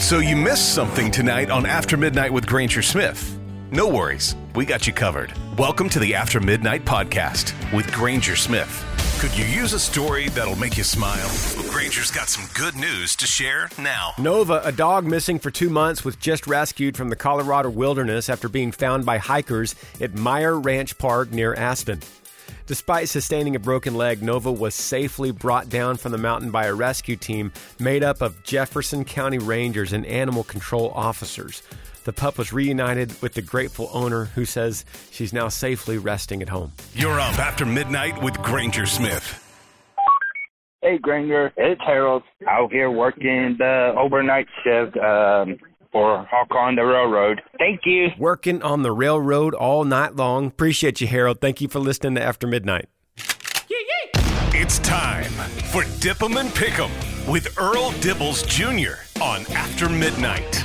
So you missed something tonight on After Midnight with Granger Smith. No worries, we got you covered. Welcome to the After Midnight podcast with Granger Smith. Could you use a story that'll make you smile? Well, Granger's got some good news to share now. Nova, a dog missing for two months, was just rescued from the Colorado wilderness after being found by hikers at Meyer Ranch Park near Aspen. Despite sustaining a broken leg, Nova was safely brought down from the mountain by a rescue team made up of Jefferson County Rangers and animal control officers. The pup was reunited with the grateful owner who says she's now safely resting at home. You're up after midnight with Granger Smith. Hey, Granger, it's Harold out here working the overnight shift. Um, for Hawk on the Railroad. Thank you. Working on the railroad all night long. Appreciate you, Harold. Thank you for listening to After Midnight. It's time for Dip 'em and Pick 'em with Earl Dibbles Jr. on After Midnight.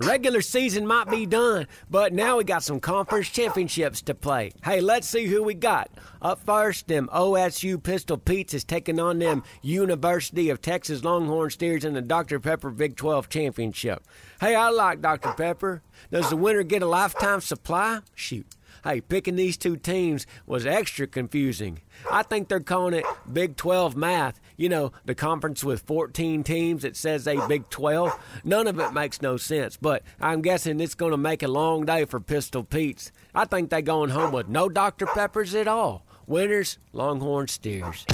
Regular season might be done, but now we got some conference championships to play. Hey, let's see who we got. Up first, them OSU Pistol Petes is taking on them University of Texas Longhorn Steers in the Dr. Pepper Big 12 Championship. Hey, I like Dr. Pepper. Does the winner get a lifetime supply? Shoot. Hey, picking these two teams was extra confusing. I think they're calling it Big 12 math. You know, the conference with 14 teams that says they Big 12. None of it makes no sense, but I'm guessing it's going to make a long day for Pistol Pete's. I think they're going home with no Dr. Peppers at all. Winners, Longhorn Steers.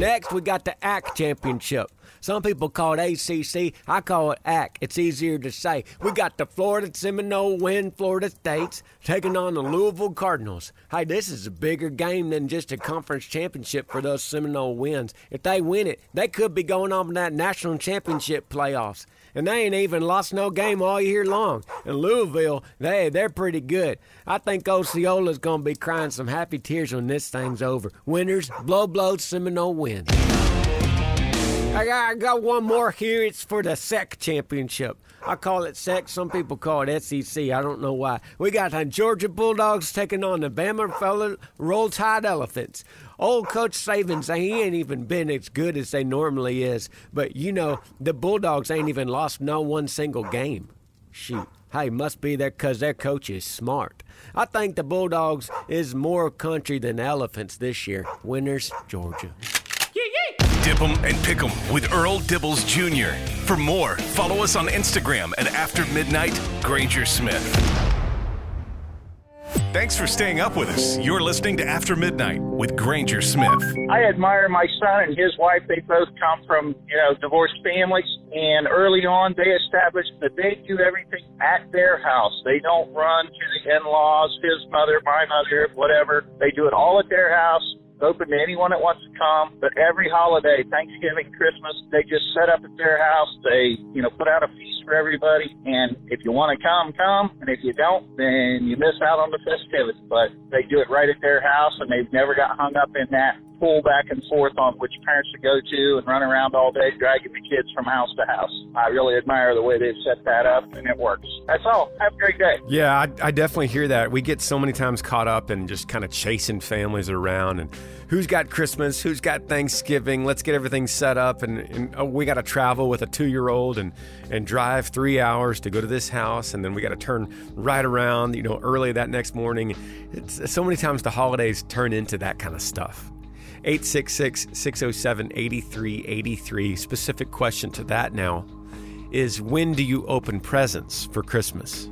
Next, we got the ACK Championship. Some people call it ACC. I call it ACK. It's easier to say. We got the Florida Seminole Win Florida States taking on the Louisville Cardinals. Hey, this is a bigger game than just a conference championship for those Seminole wins. If they win it, they could be going on to that national championship playoffs. And they ain't even lost no game all year long. And Louisville, they they're pretty good. I think Osceola's gonna be crying some happy tears when this thing's over. Winners, blow blow Seminole wins. I got, I got one more here. It's for the SEC championship. I call it SEC. Some people call it SEC. I don't know why. We got the Georgia Bulldogs taking on the Bama fella Roll Tide Elephants. Old Coach Savins, he ain't even been as good as they normally is. But you know, the Bulldogs ain't even lost no one single game. Shoot. Hey, must be there because their coach is smart. I think the Bulldogs is more country than elephants this year. Winners, Georgia. Dip 'em and Pick 'em with Earl Dibbles Jr. For more, follow us on Instagram at After Midnight Granger Smith. Thanks for staying up with us. You're listening to After Midnight with Granger Smith. I admire my son and his wife. They both come from, you know, divorced families. And early on, they established that they do everything at their house. They don't run to the in-laws, his mother, my mother, whatever. They do it all at their house open to anyone that wants to come. But every holiday, Thanksgiving, Christmas, they just set up at their house. They, you know, put out a feast for everybody. And if you want to come, come. And if you don't, then you miss out on the festivities. But they do it right at their house, and they've never got hung up in that pull back and forth on which parents to go to and run around all day dragging the kids from house to house. I really admire the way they've set that up, and it works. That's all. Have a great day. Yeah, I, I definitely hear that. We get so many times caught up in just kind of chasing families around and who's got Christmas, who's got Thanksgiving. Let's get everything set up, and, and oh, we got to travel with a two-year-old and and drive three hours to go to this house, and then we got to turn right around, you know, early that next morning. It's, so many times the holidays turn into that kind of stuff. 866 607 8383. Specific question to that now is when do you open presents for Christmas?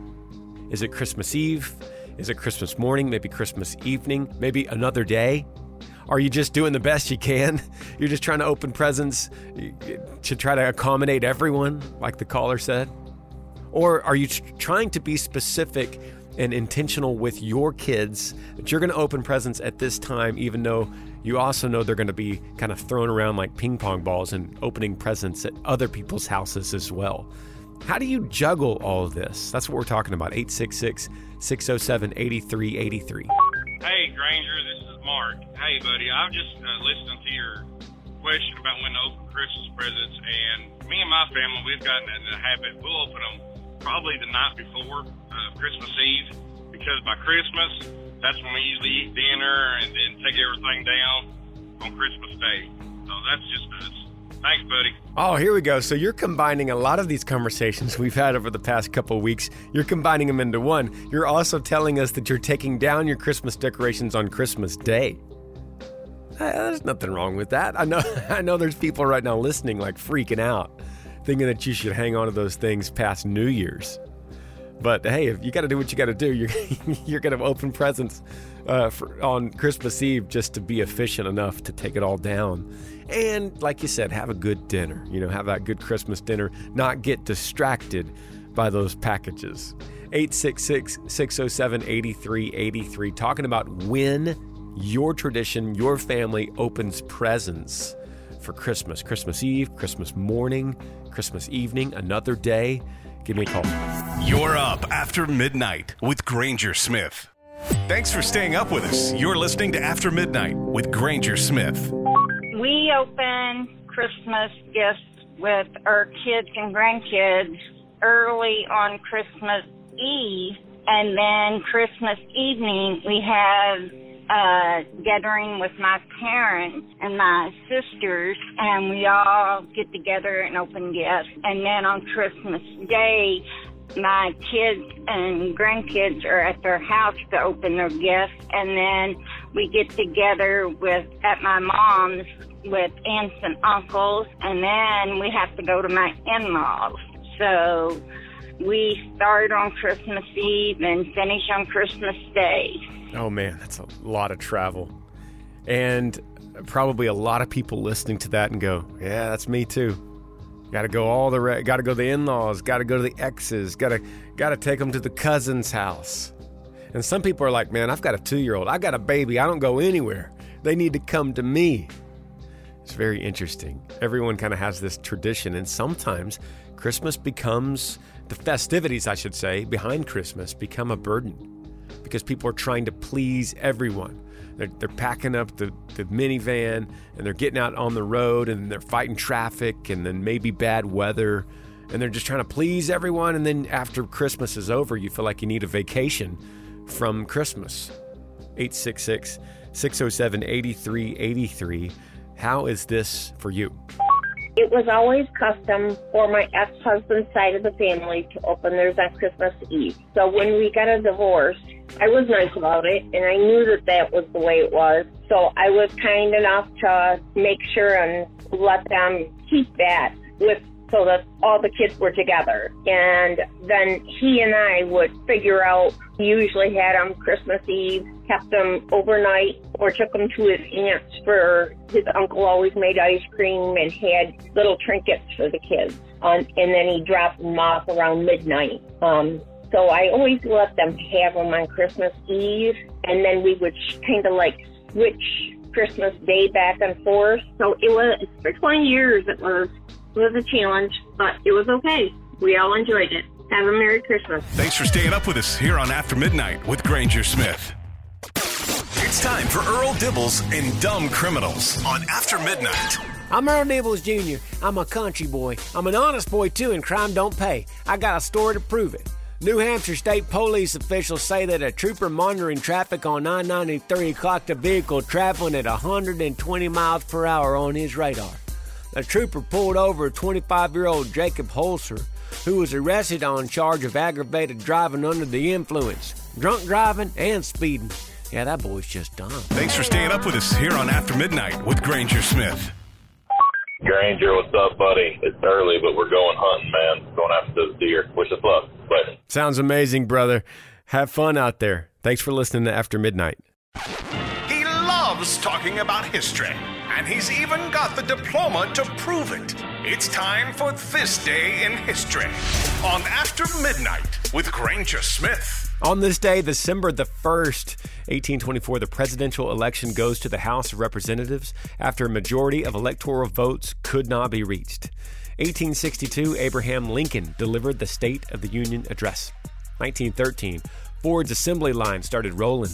Is it Christmas Eve? Is it Christmas morning? Maybe Christmas evening? Maybe another day? Are you just doing the best you can? You're just trying to open presents to try to accommodate everyone, like the caller said? Or are you trying to be specific and intentional with your kids that you're going to open presents at this time, even though you also know they're going to be kind of thrown around like ping pong balls and opening presents at other people's houses as well? How do you juggle all of this? That's what we're talking about. 866 607 8383. Hey, Granger, this is Mark. Hey, buddy, I was just uh, listening to your question about when to open Christmas presents, and me and my family, we've gotten in the habit, we'll open them probably the night before uh, Christmas Eve, because by Christmas, that's when we usually eat dinner and then take everything down on Christmas Day. So that's just us. Thanks, buddy. Oh, here we go. So you're combining a lot of these conversations we've had over the past couple weeks. You're combining them into one. You're also telling us that you're taking down your Christmas decorations on Christmas Day. Uh, there's nothing wrong with that. I know. I know. There's people right now listening, like freaking out, thinking that you should hang on to those things past New Year's. But hey, if you got to do what you got to do, you're you're to open presents uh, for, on Christmas Eve just to be efficient enough to take it all down. And like you said, have a good dinner. You know, have that good Christmas dinner. Not get distracted by those packages. 866 607 8383. Talking about when your tradition, your family opens presents for Christmas. Christmas Eve, Christmas morning, Christmas evening, another day. Give me a call. You're up after midnight with Granger Smith. Thanks for staying up with us. You're listening to After Midnight with Granger Smith. We open Christmas gifts with our kids and grandkids early on Christmas Eve, and then Christmas evening we have a gathering with my parents and my sisters, and we all get together and open gifts. And then on Christmas Day, my kids and grandkids are at their house to open their gifts, and then we get together with at my mom's with aunts and uncles, and then we have to go to my in-laws. So we start on Christmas Eve and finish on Christmas Day. Oh man, that's a lot of travel, and probably a lot of people listening to that and go, "Yeah, that's me too." Got to go all the re- got to go to the in-laws, got to go to the exes, got to got to take them to the cousin's house. And some people are like, "Man, I've got a 2-year-old. I got a baby. I don't go anywhere. They need to come to me." It's very interesting. Everyone kind of has this tradition and sometimes Christmas becomes the festivities, I should say, behind Christmas become a burden because people are trying to please everyone. They're, they're packing up the, the minivan and they're getting out on the road and they're fighting traffic and then maybe bad weather and they're just trying to please everyone. And then after Christmas is over, you feel like you need a vacation from Christmas. 866 607 8383. How is this for you? It was always custom for my ex-husband's side of the family to open theirs on Christmas Eve. So when we got a divorce, I was nice about it, and I knew that that was the way it was. So I was kind enough to make sure and let them keep that with so that all the kids were together. And then he and I would figure out, usually had them Christmas Eve, kept them overnight, or took them to his aunt's for his uncle always made ice cream and had little trinkets for the kids. Um, and then he dropped them off around midnight. Um, so I always let them have them on Christmas Eve, and then we would kind of like switch Christmas Day back and forth. So it was for 20 years. It was it was a challenge, but it was okay. We all enjoyed it. Have a Merry Christmas. Thanks for staying up with us here on After Midnight with Granger Smith. It's time for Earl Dibbles and Dumb Criminals on After Midnight. I'm Earl Dibbles Jr. I'm a country boy. I'm an honest boy too, and crime don't pay. I got a story to prove it. New Hampshire State Police officials say that a trooper monitoring traffic on I-93 clocked a vehicle traveling at 120 miles per hour on his radar. The trooper pulled over a 25 year old Jacob Holzer, who was arrested on charge of aggravated driving under the influence, drunk driving, and speeding. Yeah, that boy's just dumb. Thanks for staying up with us here on After Midnight with Granger Smith. Granger, what's up, buddy? It's early, but we're going hunting, man. Going after those deer. Wish us luck. Later. Sounds amazing, brother. Have fun out there. Thanks for listening to After Midnight. He loves talking about history, and he's even got the diploma to prove it. It's time for This Day in History on After Midnight with Granger Smith. On this day, December the 1st, 1824, the presidential election goes to the House of Representatives after a majority of electoral votes could not be reached. 1862, Abraham Lincoln delivered the State of the Union address. 1913, Ford's assembly line started rolling.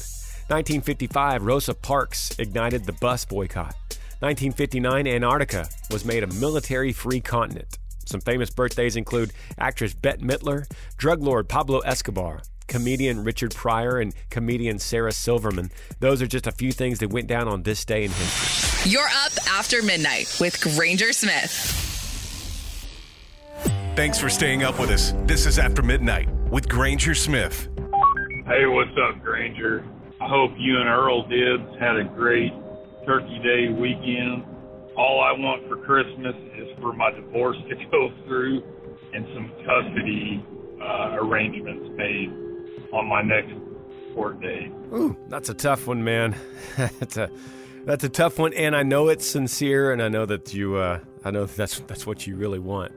1955, Rosa Parks ignited the bus boycott. 1959, Antarctica was made a military free continent. Some famous birthdays include actress Bette Midler, drug lord Pablo Escobar, comedian Richard Pryor, and comedian Sarah Silverman. Those are just a few things that went down on this day in history. You're up after midnight with Granger Smith. Thanks for staying up with us. This is After Midnight with Granger Smith. Hey, what's up, Granger? I hope you and Earl Dibbs had a great Turkey Day weekend. All I want for Christmas is for my divorce to go through and some custody uh, arrangements made on my next court day. Ooh, that's a tough one, man. that's a that's a tough one, and I know it's sincere, and I know that you, uh, I know that's that's what you really want.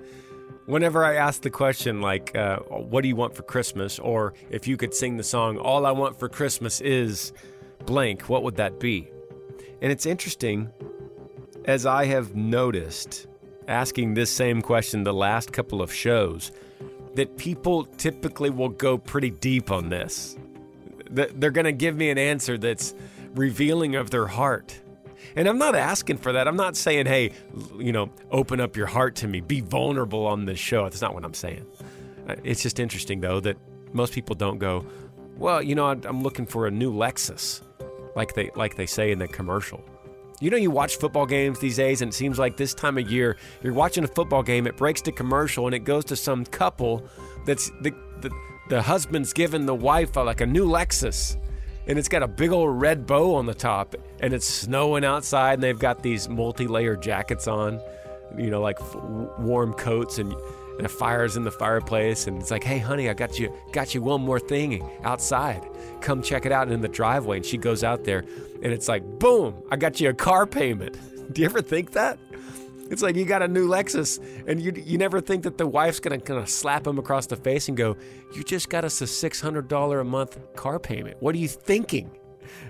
Whenever I ask the question like, uh, "What do you want for Christmas?" or if you could sing the song "All I Want for Christmas is blank," what would that be? And it's interesting, as I have noticed, asking this same question the last couple of shows, that people typically will go pretty deep on this. They're going to give me an answer that's revealing of their heart. And I'm not asking for that. I'm not saying, hey, you know, open up your heart to me, be vulnerable on this show. That's not what I'm saying. Uh, It's just interesting, though, that most people don't go, well, you know, I'm looking for a new Lexus, like they like they say in the commercial. You know, you watch football games these days, and it seems like this time of year, you're watching a football game, it breaks to commercial, and it goes to some couple that's the, the, the husband's giving the wife a, like a new Lexus, and it's got a big old red bow on the top, and it's snowing outside, and they've got these multi layer jackets on, you know, like warm coats, and, and a fire's in the fireplace, and it's like, hey, honey, I got you, got you one more thing outside. Come check it out in the driveway. And she goes out there, and it's like, boom, I got you a car payment. Do you ever think that? It's like you got a new Lexus, and you you never think that the wife's gonna kind of slap him across the face and go, "You just got us a six hundred dollar a month car payment. What are you thinking?"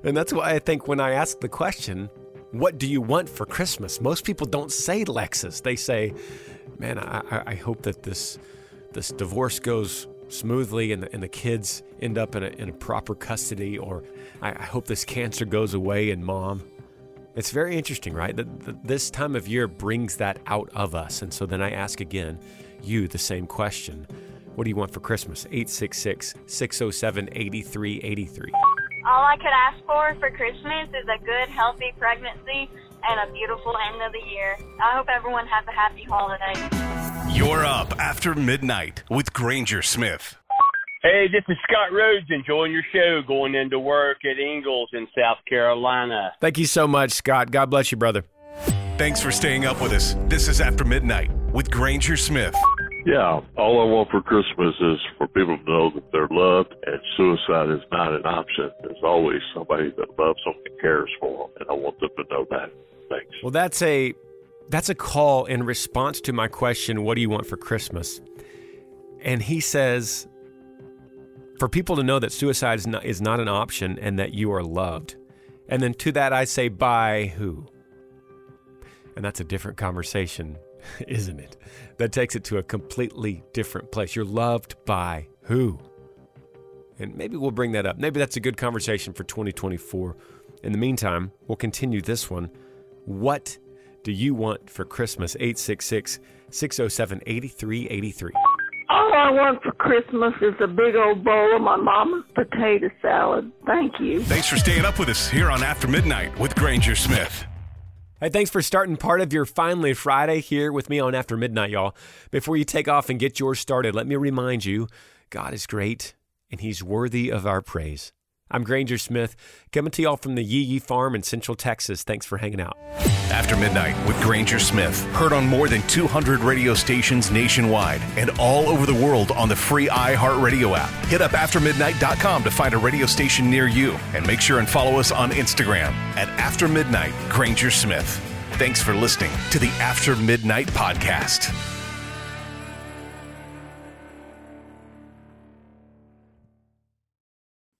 And that's why I think when I ask the question, "What do you want for Christmas?" Most people don't say Lexus. They say, "Man, I, I- hope that this this divorce goes smoothly and the, and the kids end up in a, in a proper custody, or I, I hope this cancer goes away and mom." It's very interesting, right? That this time of year brings that out of us. And so then I ask again, you the same question. What do you want for Christmas? 866 607 8383. All I could ask for for Christmas is a good, healthy pregnancy and a beautiful end of the year. I hope everyone has a happy holiday. You're up after midnight with Granger Smith. Hey, this is Scott Rhodes enjoying your show going into work at Ingalls in South Carolina. Thank you so much, Scott. God bless you, brother. Thanks for staying up with us. This is After Midnight with Granger Smith. Yeah, all I want for Christmas is for people to know that they're loved and suicide is not an option. There's always somebody that loves them and cares for them, and I want them to know that. Thanks. Well, that's a that's a call in response to my question, what do you want for Christmas? And he says for people to know that suicide is not, is not an option and that you are loved. And then to that I say by who? And that's a different conversation, isn't it? That takes it to a completely different place. You're loved by who? And maybe we'll bring that up. Maybe that's a good conversation for 2024. In the meantime, we'll continue this one. What do you want for Christmas? 866 607 8383. All I want for Christmas is a big old bowl of my mama's potato salad. Thank you. Thanks for staying up with us here on After Midnight with Granger Smith. Hey, thanks for starting part of your Finally Friday here with me on After Midnight, y'all. Before you take off and get yours started, let me remind you God is great and He's worthy of our praise. I'm Granger Smith, coming to y'all from the Yee Yee Farm in Central Texas. Thanks for hanging out. After Midnight with Granger Smith, heard on more than 200 radio stations nationwide and all over the world on the free iHeartRadio app. Hit up aftermidnight.com to find a radio station near you and make sure and follow us on Instagram at After Midnight Granger Smith. Thanks for listening to the After Midnight podcast.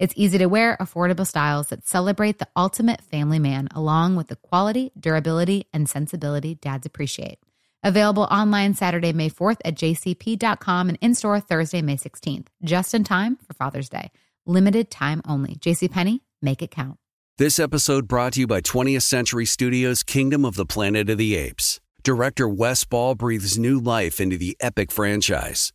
It's easy to wear, affordable styles that celebrate the ultimate family man, along with the quality, durability, and sensibility dads appreciate. Available online Saturday, May 4th at jcp.com and in store Thursday, May 16th, just in time for Father's Day. Limited time only. JCPenney, make it count. This episode brought to you by 20th Century Studios' Kingdom of the Planet of the Apes. Director Wes Ball breathes new life into the epic franchise.